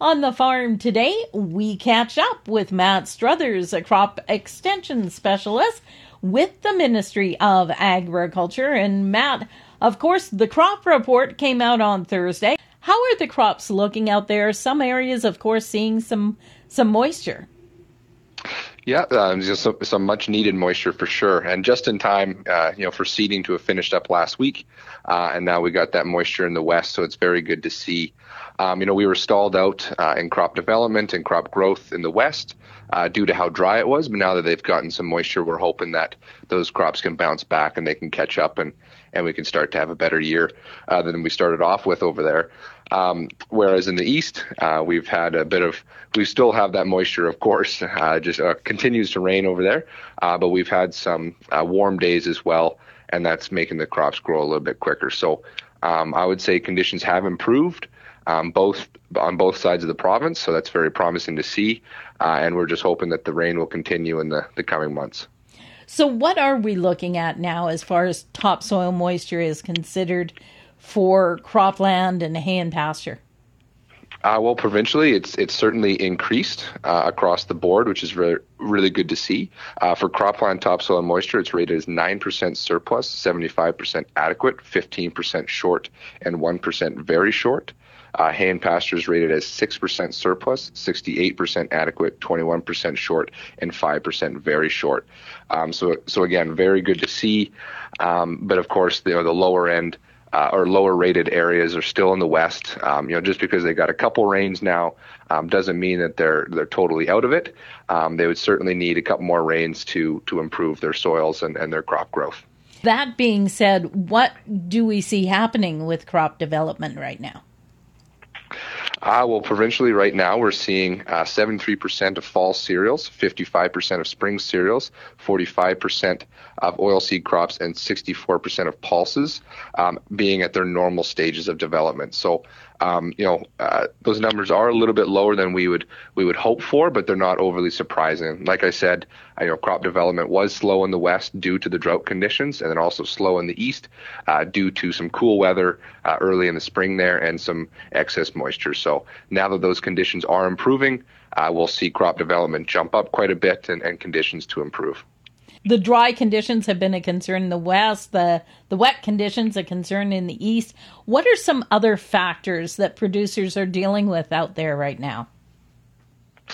On the farm today, we catch up with Matt Struthers, a crop extension specialist with the Ministry of Agriculture. And Matt, of course, the crop report came out on Thursday. How are the crops looking out there? Some areas, of course, seeing some some moisture. Yeah, um, some, some, much needed moisture for sure, and just in time, uh, you know, for seeding to have finished up last week, uh, and now we got that moisture in the west, so it's very good to see. Um, you know, we were stalled out uh, in crop development and crop growth in the west uh, due to how dry it was, but now that they've gotten some moisture, we're hoping that those crops can bounce back and they can catch up and and we can start to have a better year uh, than we started off with over there. Um, whereas in the east, uh, we've had a bit of, we still have that moisture, of course, just uh, continues to rain over there, uh, but we've had some uh, warm days as well, and that's making the crops grow a little bit quicker. So um, I would say conditions have improved. Um, both on both sides of the province, so that's very promising to see. and we're just hoping that the rain will continue in the, the coming months. So, what are we looking at now as far as topsoil moisture is considered for cropland and hay and pasture? Uh, well, provincially, it's it's certainly increased uh, across the board, which is re- really good to see. Uh, for cropland topsoil moisture, it's rated as 9% surplus, 75% adequate, 15% short, and 1% very short. Uh, hay and pasture is rated as 6% surplus, 68% adequate, 21% short, and 5% very short. Um, so, so again, very good to see. Um, but of course, you know, the lower end uh, or lower rated areas are still in the west. Um, you know, just because they got a couple rains now um, doesn't mean that they're they're totally out of it. Um, they would certainly need a couple more rains to to improve their soils and, and their crop growth. That being said, what do we see happening with crop development right now? Uh, well, provincially, right now, we're seeing uh, 73% of fall cereals, 55% of spring cereals, 45% of oilseed crops, and 64% of pulses um, being at their normal stages of development. So um, you know, uh, those numbers are a little bit lower than we would we would hope for, but they're not overly surprising. Like I said, you know, crop development was slow in the west due to the drought conditions, and then also slow in the east uh, due to some cool weather uh, early in the spring there and some excess moisture. So now that those conditions are improving, uh, we'll see crop development jump up quite a bit and, and conditions to improve the dry conditions have been a concern in the west, the, the wet conditions a concern in the east. What are some other factors that producers are dealing with out there right now?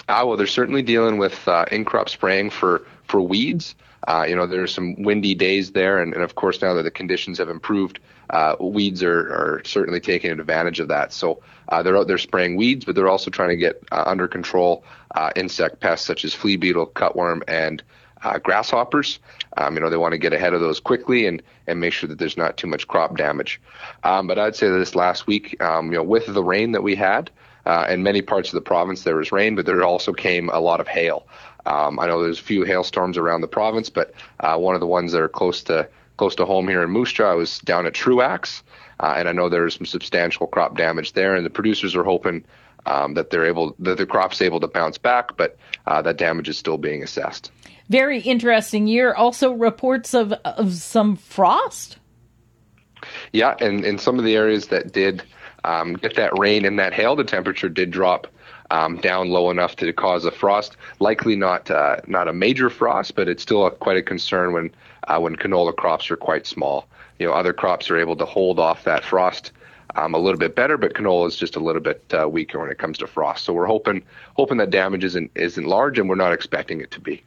Uh, well, they're certainly dealing with uh, in-crop spraying for, for weeds. Uh, you know, there's some windy days there, and, and, of course, now that the conditions have improved, uh, weeds are, are certainly taking advantage of that. So uh, they're out there spraying weeds, but they're also trying to get uh, under control uh, insect pests such as flea beetle, cutworm, and uh, grasshoppers. Um, you know, they want to get ahead of those quickly and, and make sure that there's not too much crop damage. Um, but I'd say this last week, um, you know, with the rain that we had, uh, in many parts of the province there was rain, but there also came a lot of hail. Um, I know there's a few hailstorms around the province, but uh, one of the ones that are close to close to home here in Moose Jaw, was down at Truax, uh, and I know there's some substantial crop damage there, and the producers are hoping um, that they're able that the crop's able to bounce back, but uh, that damage is still being assessed very interesting year. Also, reports of, of some frost. Yeah, and in some of the areas that did um, get that rain and that hail, the temperature did drop um, down low enough to cause a frost. Likely not uh, not a major frost, but it's still a, quite a concern when uh, when canola crops are quite small. You know, other crops are able to hold off that frost um, a little bit better, but canola is just a little bit uh, weaker when it comes to frost. So we're hoping hoping that damage isn't isn't large, and we're not expecting it to be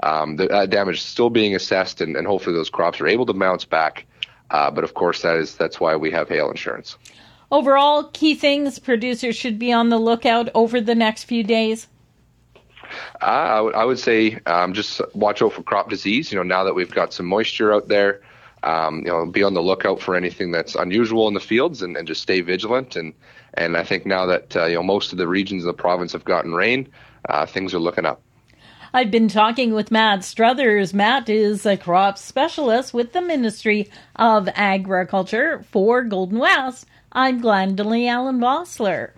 um, the uh, damage is still being assessed, and, and, hopefully those crops are able to bounce back. Uh, but of course, that is that's why we have hail insurance. Overall, key things producers should be on the lookout over the next few days. Uh, I, w- I would say um, just watch out for crop disease. You know, now that we've got some moisture out there, um, you know, be on the lookout for anything that's unusual in the fields, and, and just stay vigilant. And and I think now that uh, you know most of the regions of the province have gotten rain, uh, things are looking up. I've been talking with Matt Struthers. Matt is a crop specialist with the Ministry of Agriculture for Golden West. I'm Glendalee Allen Bossler.